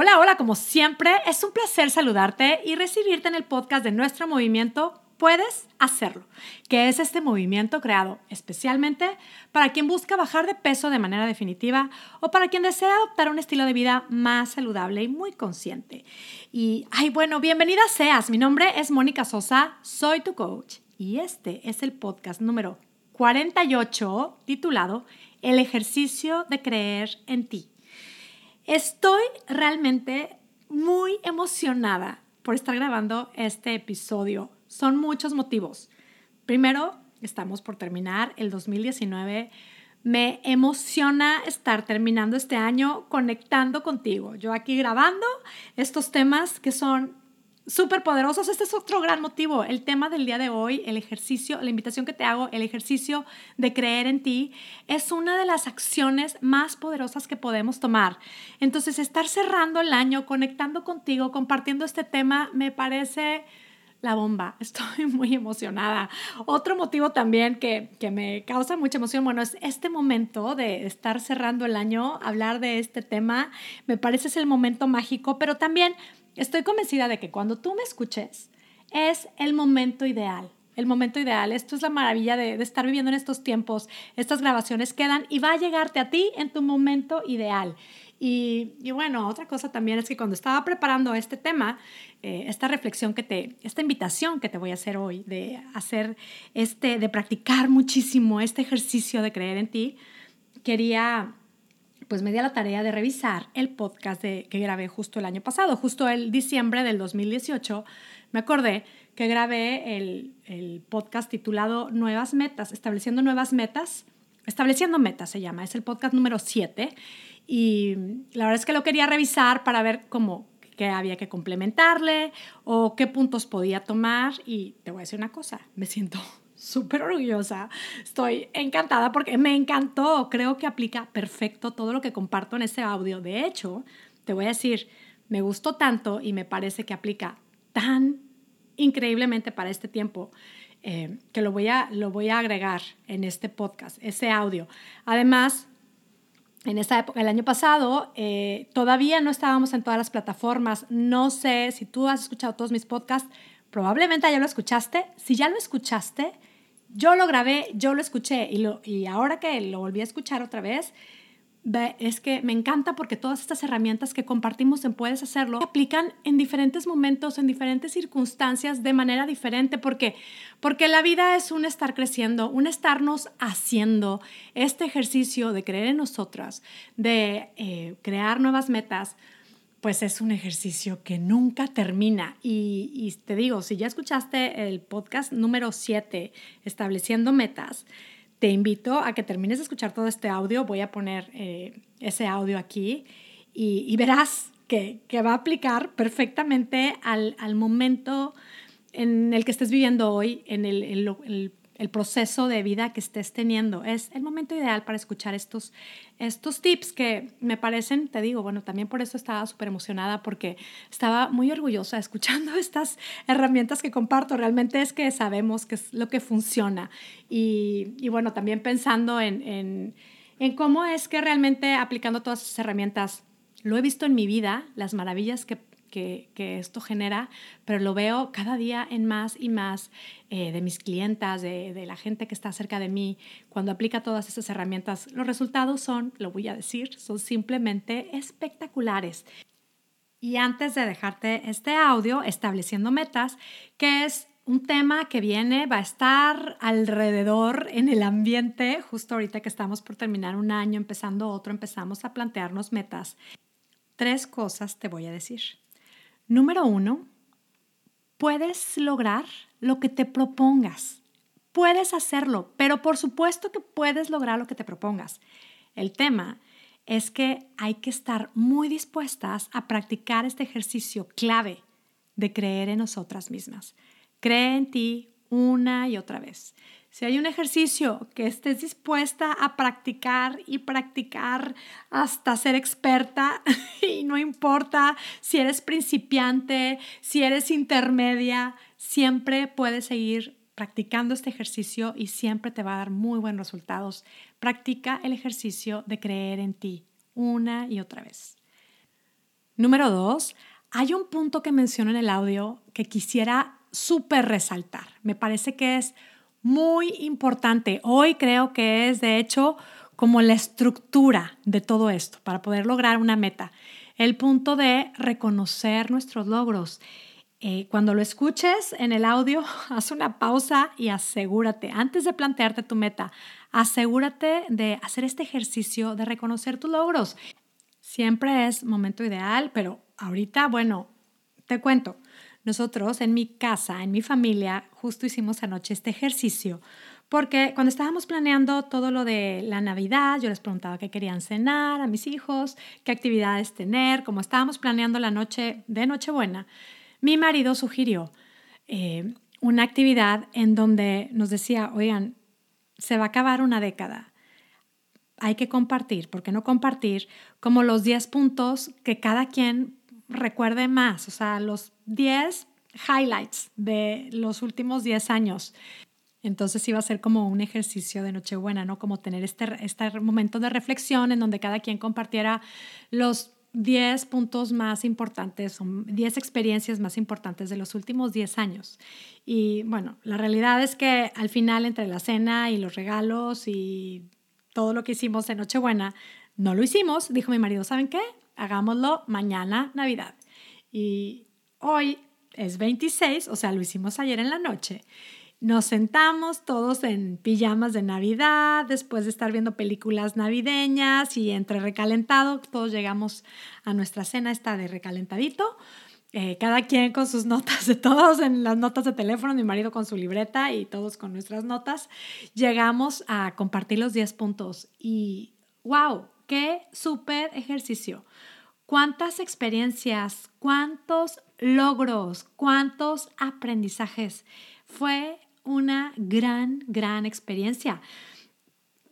Hola, hola, como siempre, es un placer saludarte y recibirte en el podcast de nuestro movimiento Puedes hacerlo, que es este movimiento creado especialmente para quien busca bajar de peso de manera definitiva o para quien desea adoptar un estilo de vida más saludable y muy consciente. Y, ay, bueno, bienvenida seas. Mi nombre es Mónica Sosa, soy tu coach y este es el podcast número 48 titulado El ejercicio de creer en ti. Estoy realmente muy emocionada por estar grabando este episodio. Son muchos motivos. Primero, estamos por terminar el 2019. Me emociona estar terminando este año conectando contigo. Yo aquí grabando estos temas que son súper poderosos. Este es otro gran motivo. El tema del día de hoy, el ejercicio, la invitación que te hago, el ejercicio de creer en ti, es una de las acciones más poderosas que podemos tomar. Entonces, estar cerrando el año, conectando contigo, compartiendo este tema, me parece la bomba. Estoy muy emocionada. Otro motivo también que, que, me causa mucha emoción, bueno, es este momento de estar cerrando el año, hablar de este tema, me parece es el momento mágico, pero también Estoy convencida de que cuando tú me escuches es el momento ideal. El momento ideal. Esto es la maravilla de, estar viviendo en estos tiempos. Estas grabaciones quedan y va a llegarte a ti en tu momento ideal. Y, bueno, otra cosa también es que cuando estaba preparando este tema, eh, esta reflexión que te, esta invitación que te voy a hacer hoy de hacer este, de practicar muchísimo este ejercicio de creer en ti, quería pues me di a la tarea de revisar el podcast de, que grabé justo el año pasado, justo el diciembre del 2018. Me acordé que grabé el, el podcast titulado Nuevas Metas, estableciendo nuevas metas. Estableciendo metas se llama, es el podcast número 7. Y la verdad es que lo quería revisar para ver cómo qué había que complementarle o qué puntos podía tomar. Y te voy a decir una cosa, me siento súper orgullosa. Estoy encantada porque me encantó. Creo que aplica perfecto todo lo que comparto en este audio. De hecho, te voy a decir, me gustó tanto y me parece que aplica tan increíblemente para este tiempo eh, que lo voy, a, lo voy a agregar en este podcast, ese audio. Además, en esta época, el año pasado, eh, todavía no estábamos en todas las plataformas. No sé si tú has escuchado todos mis podcasts, probablemente ya lo escuchaste. Si ya lo escuchaste, yo lo grabé, yo lo escuché y, lo, y ahora que lo volví a escuchar otra vez, es que me encanta porque todas estas herramientas que compartimos en Puedes Hacerlo aplican en diferentes momentos, en diferentes circunstancias, de manera diferente. ¿Por qué? Porque la vida es un estar creciendo, un estarnos haciendo este ejercicio de creer en nosotras, de eh, crear nuevas metas pues es un ejercicio que nunca termina. Y, te digo, si ya escuchaste el podcast número 7, estableciendo metas, te invito a que termines de escuchar todo este audio. Voy a poner eh, ese audio aquí y, verás que, va a aplicar perfectamente al, momento en el que estés viviendo hoy, en el, el proceso de vida que estés teniendo. Es el momento ideal para escuchar estos, estos tips que me parecen, te digo, bueno, también por eso estaba súper emocionada porque estaba muy orgullosa escuchando estas herramientas que comparto. Realmente es que sabemos que es lo que funciona. Y, y bueno, también pensando en, en, en cómo es que realmente aplicando todas esas herramientas, lo he visto en mi vida, las maravillas que que, esto genera, pero lo veo cada día en más y más eh, de mis clientas, de, de, la gente que está cerca de mí. Cuando aplica todas esas herramientas, los resultados son, lo voy a decir, son simplemente espectaculares. Y antes de dejarte este audio, estableciendo metas, que es un tema que viene, va a estar alrededor en el ambiente, justo ahorita que estamos por terminar un año, empezando otro, empezamos a plantearnos metas. Tres cosas te voy a decir. Número uno, puedes lograr lo que te propongas. Puedes hacerlo, pero por supuesto que puedes lograr lo que te propongas. El tema es que hay que estar muy dispuestas a practicar este ejercicio clave de creer en nosotras mismas. Cree en ti una y otra vez. Si hay un ejercicio que estés dispuesta a practicar y practicar hasta ser experta, y no importa si eres principiante, si eres intermedia, siempre puedes seguir practicando este ejercicio y siempre te va a dar muy buenos resultados. Practica el ejercicio de creer en ti una y otra vez. Número dos, hay un punto que menciono en el audio que quisiera súper resaltar. Me parece que es muy importante. Hoy creo que es, de hecho, como la estructura de todo esto para poder lograr una meta. El punto de reconocer nuestros logros. Eh, cuando lo escuches en el audio, haz una pausa y asegúrate, antes de plantearte tu meta, asegúrate de hacer este ejercicio de reconocer tus logros. Siempre es momento ideal, pero ahorita, bueno, te cuento. Nosotros en mi casa, en mi familia, justo hicimos anoche este ejercicio porque cuando estábamos planeando todo lo de la Navidad, yo les preguntaba qué querían cenar a mis hijos, qué actividades tener, como estábamos planeando la noche de Nochebuena, mi marido sugirió eh, una actividad en donde nos decía, oigan, se va a acabar una década. Hay que compartir, ¿por qué no compartir como los 10 puntos que cada quien recuerde más? O sea, los 10 highlights de los últimos 10 años. Entonces iba a ser como un ejercicio de Nochebuena, ¿no? Como tener este, este momento de reflexión en donde cada quien compartiera los 10 puntos más importantes, 10 experiencias más importantes de los últimos 10 años. Y bueno, la realidad es que al final entre la cena y los regalos y todo lo que hicimos en Nochebuena, no lo hicimos. Dijo mi marido, ¿saben qué? Hagámoslo mañana, Navidad. Y hoy es 26, o sea, lo hicimos ayer en la noche. Nos sentamos todos en pijamas de Navidad, después de estar viendo películas navideñas y entre recalentado, todos llegamos a nuestra cena esta de recalentadito. Eh, cada quien con sus notas de todos, en las notas de teléfono, mi marido con su libreta y todos con nuestras notas, llegamos a compartir los 10 puntos y wow, qué súper ejercicio. Cuántas experiencias, cuántos logros, cuántos aprendizajes. Fue una gran, gran experiencia.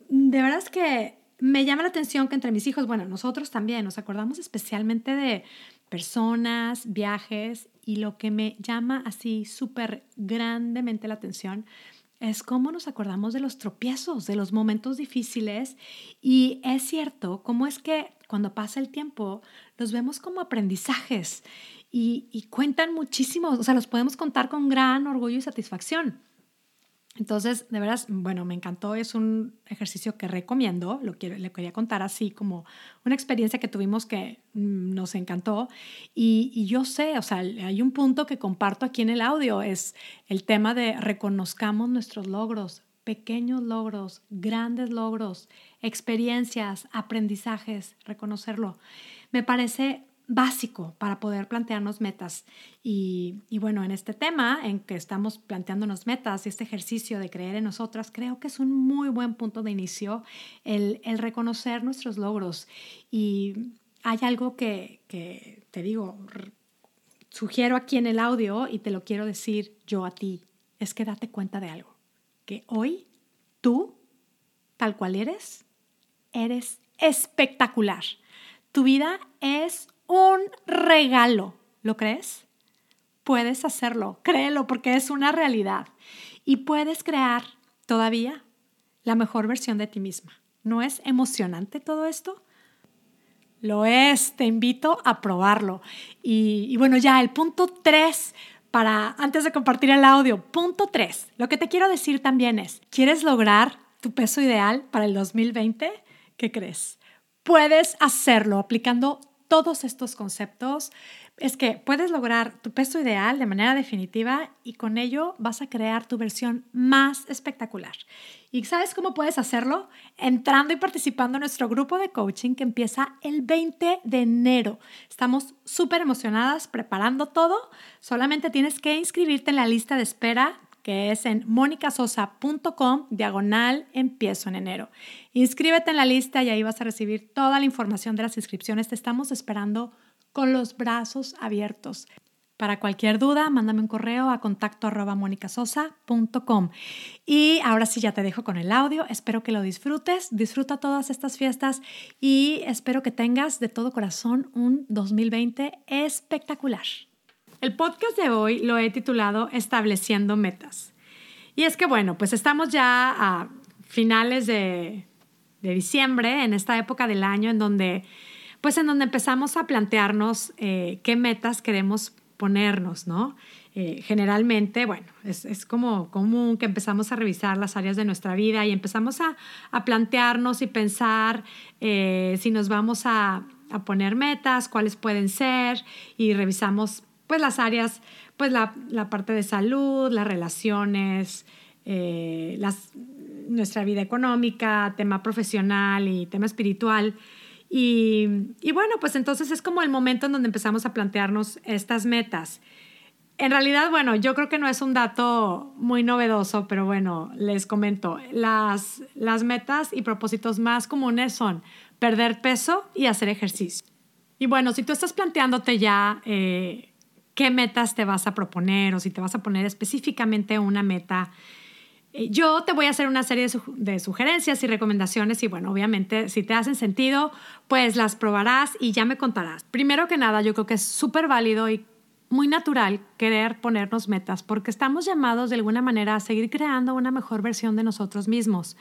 De verdad es que me llama la atención que entre mis hijos, bueno, nosotros también nos acordamos especialmente de personas, viajes y lo que me llama así súper grandemente la atención es cómo nos acordamos de los tropiezos, de los momentos difíciles y es cierto, cómo es que cuando pasa el tiempo los vemos como aprendizajes y, cuentan muchísimo, o sea, los podemos contar con gran orgullo y satisfacción. Entonces, de veras, bueno, me encantó, es un ejercicio que recomiendo, lo quiero, le quería contar así como una experiencia que tuvimos que mm, nos encantó y, y, yo sé, o sea, hay un punto que comparto aquí en el audio, es el tema de reconozcamos nuestros logros, pequeños logros, grandes logros, experiencias, aprendizajes, reconocerlo. Me parece básico para poder plantearnos metas. Y, bueno, en este tema en que estamos planteándonos metas y este ejercicio de creer en nosotras, creo que es un muy buen punto de inicio el, reconocer nuestros logros. Y hay algo que, que te digo, sugiero aquí en el audio y te lo quiero decir yo a ti, es que date cuenta de algo, que hoy tú, tal cual eres, eres espectacular. Tu vida es un regalo. ¿Lo crees? Puedes hacerlo, créelo porque es una realidad. Y puedes crear todavía la mejor versión de ti misma. ¿No es emocionante todo esto? Lo es, te invito a probarlo. Y, bueno, ya el punto tres para, antes de compartir el audio, punto tres. Lo que te quiero decir también es, ¿quieres lograr tu peso ideal para el 2020? ¿Qué crees? Puedes hacerlo aplicando todos estos conceptos es que puedes lograr tu peso ideal de manera definitiva y con ello vas a crear tu versión más espectacular. ¿Y sabes cómo puedes hacerlo? Entrando y participando en nuestro grupo de coaching que empieza el 20 de enero. Estamos súper emocionadas preparando todo. Solamente tienes que inscribirte en la lista de espera que es en monicasosa.com diagonal empiezo en enero. Inscríbete en la lista y ahí vas a recibir toda la información de las inscripciones. Te estamos esperando con los brazos abiertos. Para cualquier duda, mándame un correo a contacto arroba monicasosa.com. Y ahora sí ya te dejo con el audio. Espero que lo disfrutes. Disfruta todas estas fiestas y espero que tengas de todo corazón un 2020 espectacular. El podcast de hoy lo he titulado Estableciendo metas. Y es que, bueno, pues estamos ya a finales de, diciembre, en esta época del año en donde pues en donde empezamos a plantearnos eh, qué metas queremos ponernos, ¿no? Eh, generalmente, bueno, es, como común que empezamos a revisar las áreas de nuestra vida y empezamos a, plantearnos y pensar eh, si nos vamos a, poner metas, cuáles pueden ser y revisamos pues las áreas, pues la, parte de salud, las relaciones, las, nuestra vida económica, tema profesional y tema espiritual. Y, bueno, pues entonces es como el momento en donde empezamos a plantearnos estas metas. En realidad, bueno, yo creo que no es un dato muy novedoso, pero bueno, les comento, las, las metas y propósitos más comunes son perder peso y hacer ejercicio. Y bueno, si tú estás planteándote ya eh, qué metas te vas a proponer o si te vas a poner específicamente una meta, eh, yo te voy a hacer una serie de, sugerencias y recomendaciones y bueno, obviamente si te hacen sentido, pues las probarás y ya me contarás. Primero que nada, yo creo que es súper válido y muy natural querer ponernos metas porque estamos llamados de alguna manera a seguir creando una mejor versión de nosotros mismos.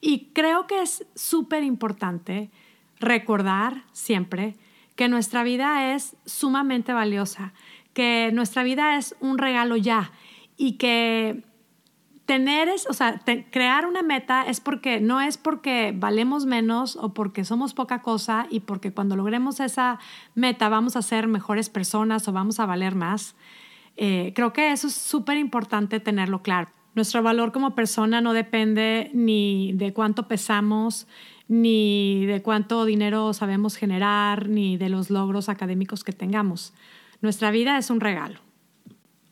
Y creo que es súper importante recordar siempre que nuestra vida es sumamente valiosa, que nuestra vida es un regalo ya y que tener es, o sea, crear una meta es porque no es porque valemos menos o porque somos poca cosa y porque cuando logremos esa meta vamos a ser mejores personas o vamos a valer más. Eh, creo que eso es súper importante tenerlo claro. Nuestro valor como persona no depende ni de cuánto pesamos, ni de cuánto dinero sabemos generar, ni de los logros académicos que tengamos. Nuestra vida es un regalo.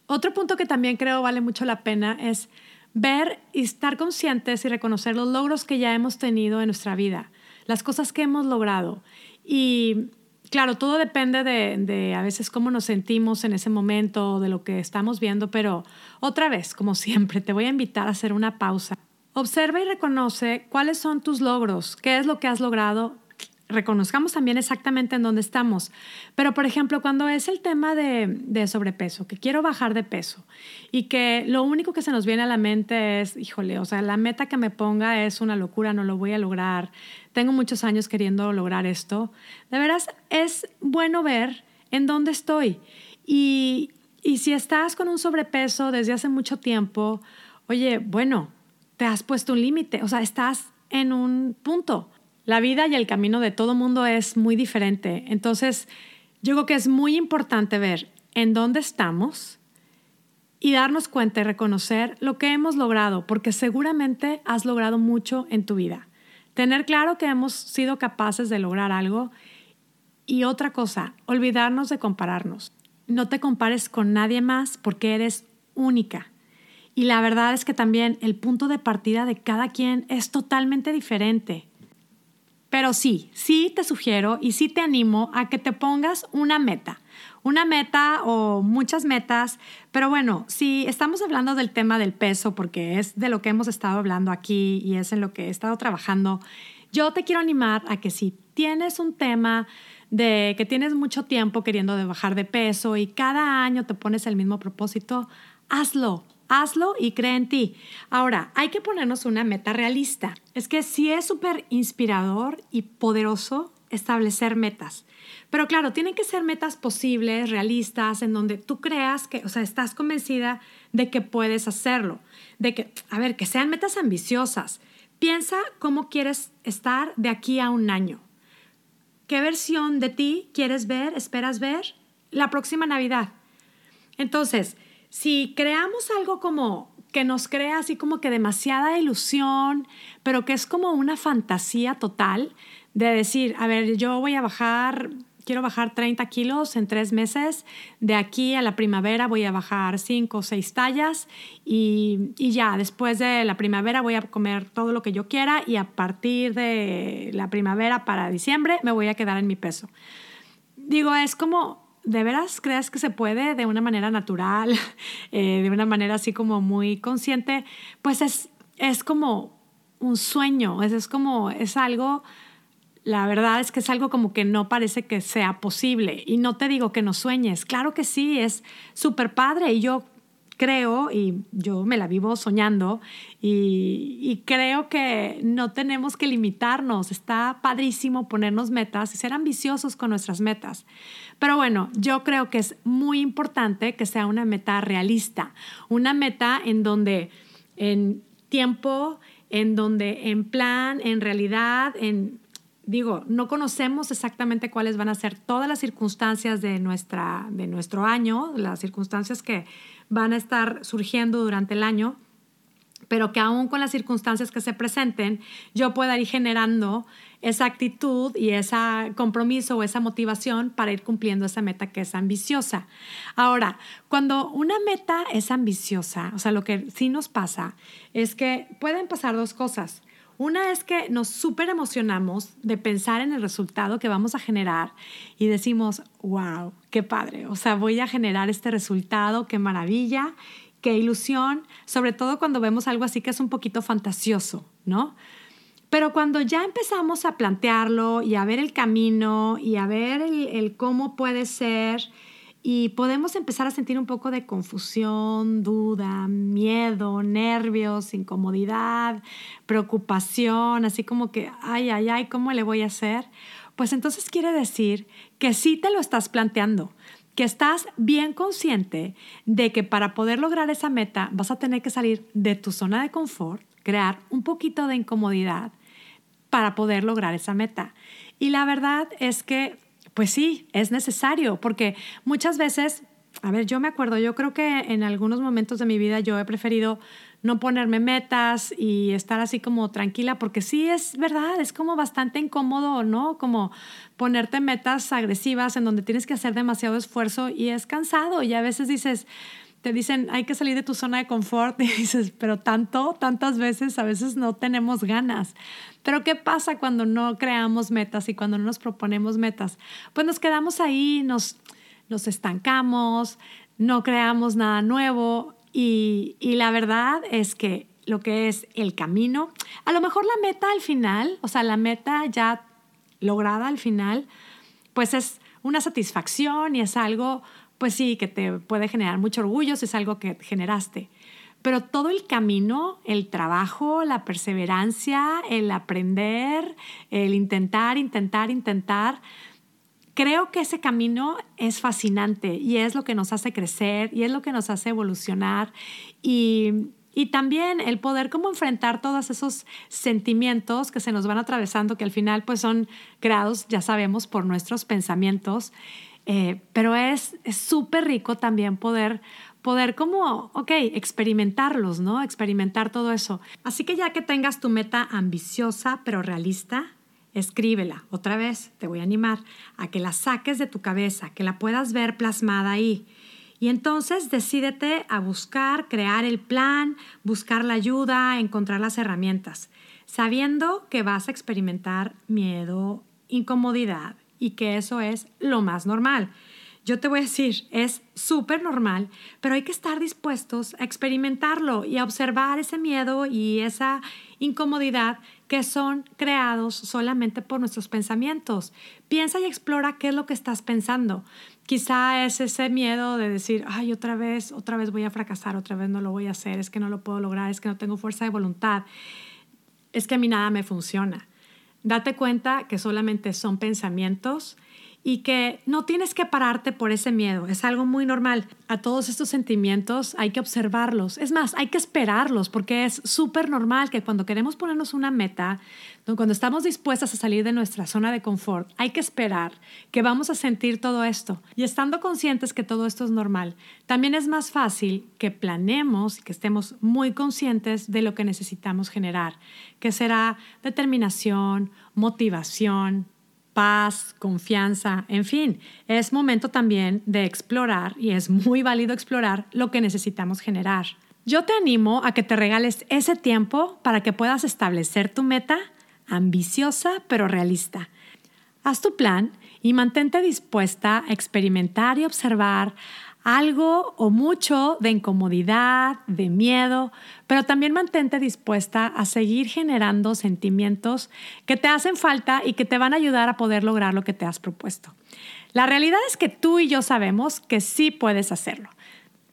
Otro punto que también creo vale mucho la pena es ver y estar conscientes y reconocer los logros que ya hemos tenido en nuestra vida, las cosas que hemos logrado. Y claro, todo depende de, a veces cómo nos sentimos en ese momento, de lo que estamos viendo, pero otra vez, como siempre, te voy a invitar a hacer una pausa. Observa y reconoce cuáles son tus logros, qué es lo que has logrado reconozcamos también exactamente en dónde estamos. Pero, por ejemplo, cuando es el tema de, sobrepeso, que quiero bajar de peso y que lo único que se nos viene a la mente es, híjole, o sea, la meta que me ponga es una locura, no lo voy a lograr, tengo muchos años queriendo lograr esto, de veras es bueno ver en dónde estoy. Y, y si estás con un sobrepeso desde hace mucho tiempo, oye, bueno, te has puesto un límite, o sea, estás en un punto la vida y el camino de todo mundo es muy diferente. Entonces, yo creo que es muy importante ver en dónde estamos y darnos cuenta y reconocer lo que hemos logrado, porque seguramente has logrado mucho en tu vida. Tener claro que hemos sido capaces de lograr algo y otra cosa, olvidarnos de compararnos. No te compares con nadie más porque eres única. Y la verdad es que también el punto de partida de cada quien es totalmente diferente. Pero sí, sí te sugiero y sí te animo a que te pongas una meta, una meta o muchas metas, pero bueno, si estamos hablando del tema del peso, porque es de lo que hemos estado hablando aquí y es en lo que he estado trabajando, yo te quiero animar a que si tienes un tema de que tienes mucho tiempo queriendo bajar de peso y cada año te pones el mismo propósito, hazlo, Hazlo y cree en ti. Ahora, hay que ponernos una meta realista. Es que sí es súper inspirador y poderoso establecer metas. Pero claro, tienen que ser metas posibles, realistas, en donde tú creas que, o sea, estás convencida de que puedes hacerlo. De que, a ver, que sean metas ambiciosas. Piensa cómo quieres estar de aquí a un año. ¿Qué versión de ti quieres ver, esperas ver la próxima Navidad? Entonces, si creamos algo como que nos crea así como que demasiada ilusión, pero que es como una fantasía total de decir, a ver, yo voy a bajar, quiero bajar 30 kilos en tres meses, de aquí a la primavera voy a bajar 5 o 6 tallas y, y ya, después de la primavera voy a comer todo lo que yo quiera y a partir de la primavera para diciembre me voy a quedar en mi peso. Digo, es como ¿de veras crees que se puede de una manera natural, eh, de una manera así como muy consciente? Pues es, es como un sueño, es, es como, es algo, la verdad es que es algo como que no parece que sea posible. Y no te digo que no sueñes, claro que sí, es súper padre y yo creo, y yo me la vivo soñando, y, creo que no tenemos que limitarnos. Está padrísimo ponernos metas y ser ambiciosos con nuestras metas. Pero bueno, yo creo que es muy importante que sea una meta realista, una meta en donde en tiempo, en donde en plan, en realidad, en digo, no conocemos exactamente cuáles van a ser todas las circunstancias de, nuestra, de nuestro año, las circunstancias que van a estar surgiendo durante el año, pero que aún con las circunstancias que se presenten, yo pueda ir generando esa actitud y ese compromiso o esa motivación para ir cumpliendo esa meta que es ambiciosa. Ahora, cuando una meta es ambiciosa, o sea, lo que sí nos pasa es que pueden pasar dos cosas. Una es que nos súper emocionamos de pensar en el resultado que vamos a generar y decimos, wow, qué padre, o sea, voy a generar este resultado, qué maravilla, qué ilusión, sobre todo cuando vemos algo así que es un poquito fantasioso, ¿no? Pero cuando ya empezamos a plantearlo y a ver el camino y a ver el, el cómo puede ser, y podemos empezar a sentir un poco de confusión, duda, miedo, nervios, incomodidad, preocupación, así como que, ay, ay, ay, ¿cómo le voy a hacer? Pues entonces quiere decir que sí te lo estás planteando, que estás bien consciente de que para poder lograr esa meta vas a tener que salir de tu zona de confort, crear un poquito de incomodidad para poder lograr esa meta. Y la verdad es que pues sí, es necesario, porque muchas veces, a ver, yo me acuerdo, yo creo que en algunos momentos de mi vida yo he preferido no ponerme metas y estar así como tranquila, porque sí es verdad, es como bastante incómodo, ¿no? Como ponerte metas agresivas en donde tienes que hacer demasiado esfuerzo y es cansado y a veces dices, te dicen, hay que salir de tu zona de confort y dices, pero tanto, tantas veces, a veces no tenemos ganas. Pero ¿qué pasa cuando no creamos metas y cuando no nos proponemos metas? Pues nos quedamos ahí, nos, nos estancamos, no creamos nada nuevo y, y la verdad es que lo que es el camino, a lo mejor la meta al final, o sea, la meta ya lograda al final, pues es una satisfacción y es algo pues sí, que te puede generar mucho orgullo si es algo que generaste. Pero todo el camino, el trabajo, la perseverancia, el aprender, el intentar, intentar, intentar, creo que ese camino es fascinante y es lo que nos hace crecer y es lo que nos hace evolucionar y, y también el poder como enfrentar todos esos sentimientos que se nos van atravesando, que al final pues son creados, ya sabemos, por nuestros pensamientos eh, pero es súper rico también poder, poder como, ok, experimentarlos, ¿no? Experimentar todo eso. Así que ya que tengas tu meta ambiciosa pero realista, escríbela. Otra vez, te voy a animar a que la saques de tu cabeza, que la puedas ver plasmada ahí. Y entonces decídete a buscar, crear el plan, buscar la ayuda, encontrar las herramientas, sabiendo que vas a experimentar miedo, incomodidad, y que eso es lo más normal. Yo te voy a decir, es súper normal, pero hay que estar dispuestos a experimentarlo y a observar ese miedo y esa incomodidad que son creados solamente por nuestros pensamientos. Piensa y explora qué es lo que estás pensando. Quizá es ese miedo de decir, ay, otra vez, otra vez voy a fracasar, otra vez no lo voy a hacer, es que no lo puedo lograr, es que no tengo fuerza de voluntad, es que a mí nada me funciona. Date cuenta que solamente son pensamientos y que no tienes que pararte por ese miedo, es algo muy normal. A todos estos sentimientos hay que observarlos, es más, hay que esperarlos porque es súper normal que cuando queremos ponernos una meta, cuando estamos dispuestas a salir de nuestra zona de confort, hay que esperar que vamos a sentir todo esto. Y estando conscientes que todo esto es normal, también es más fácil que planemos y que estemos muy conscientes de lo que necesitamos generar, que será determinación, motivación, paz, confianza, en fin, es momento también de explorar y es muy válido explorar lo que necesitamos generar. Yo te animo a que te regales ese tiempo para que puedas establecer tu meta ambiciosa pero realista. Haz tu plan y mantente dispuesta a experimentar y observar algo o mucho de incomodidad, de miedo, pero también mantente dispuesta a seguir generando sentimientos que te hacen falta y que te van a ayudar a poder lograr lo que te has propuesto. La realidad es que tú y yo sabemos que sí puedes hacerlo.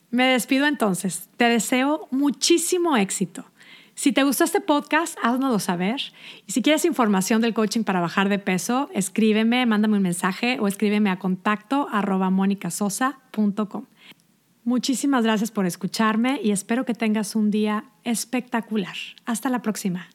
Me despido entonces. Te deseo muchísimo éxito. Si te gustó este podcast, háznoslo saber. Y si quieres información del coaching para bajar de peso, escríbeme, mándame un mensaje o escríbeme a contacto arroba monicasosa.com. Muchísimas gracias por escucharme y espero que tengas un día espectacular. Hasta la próxima.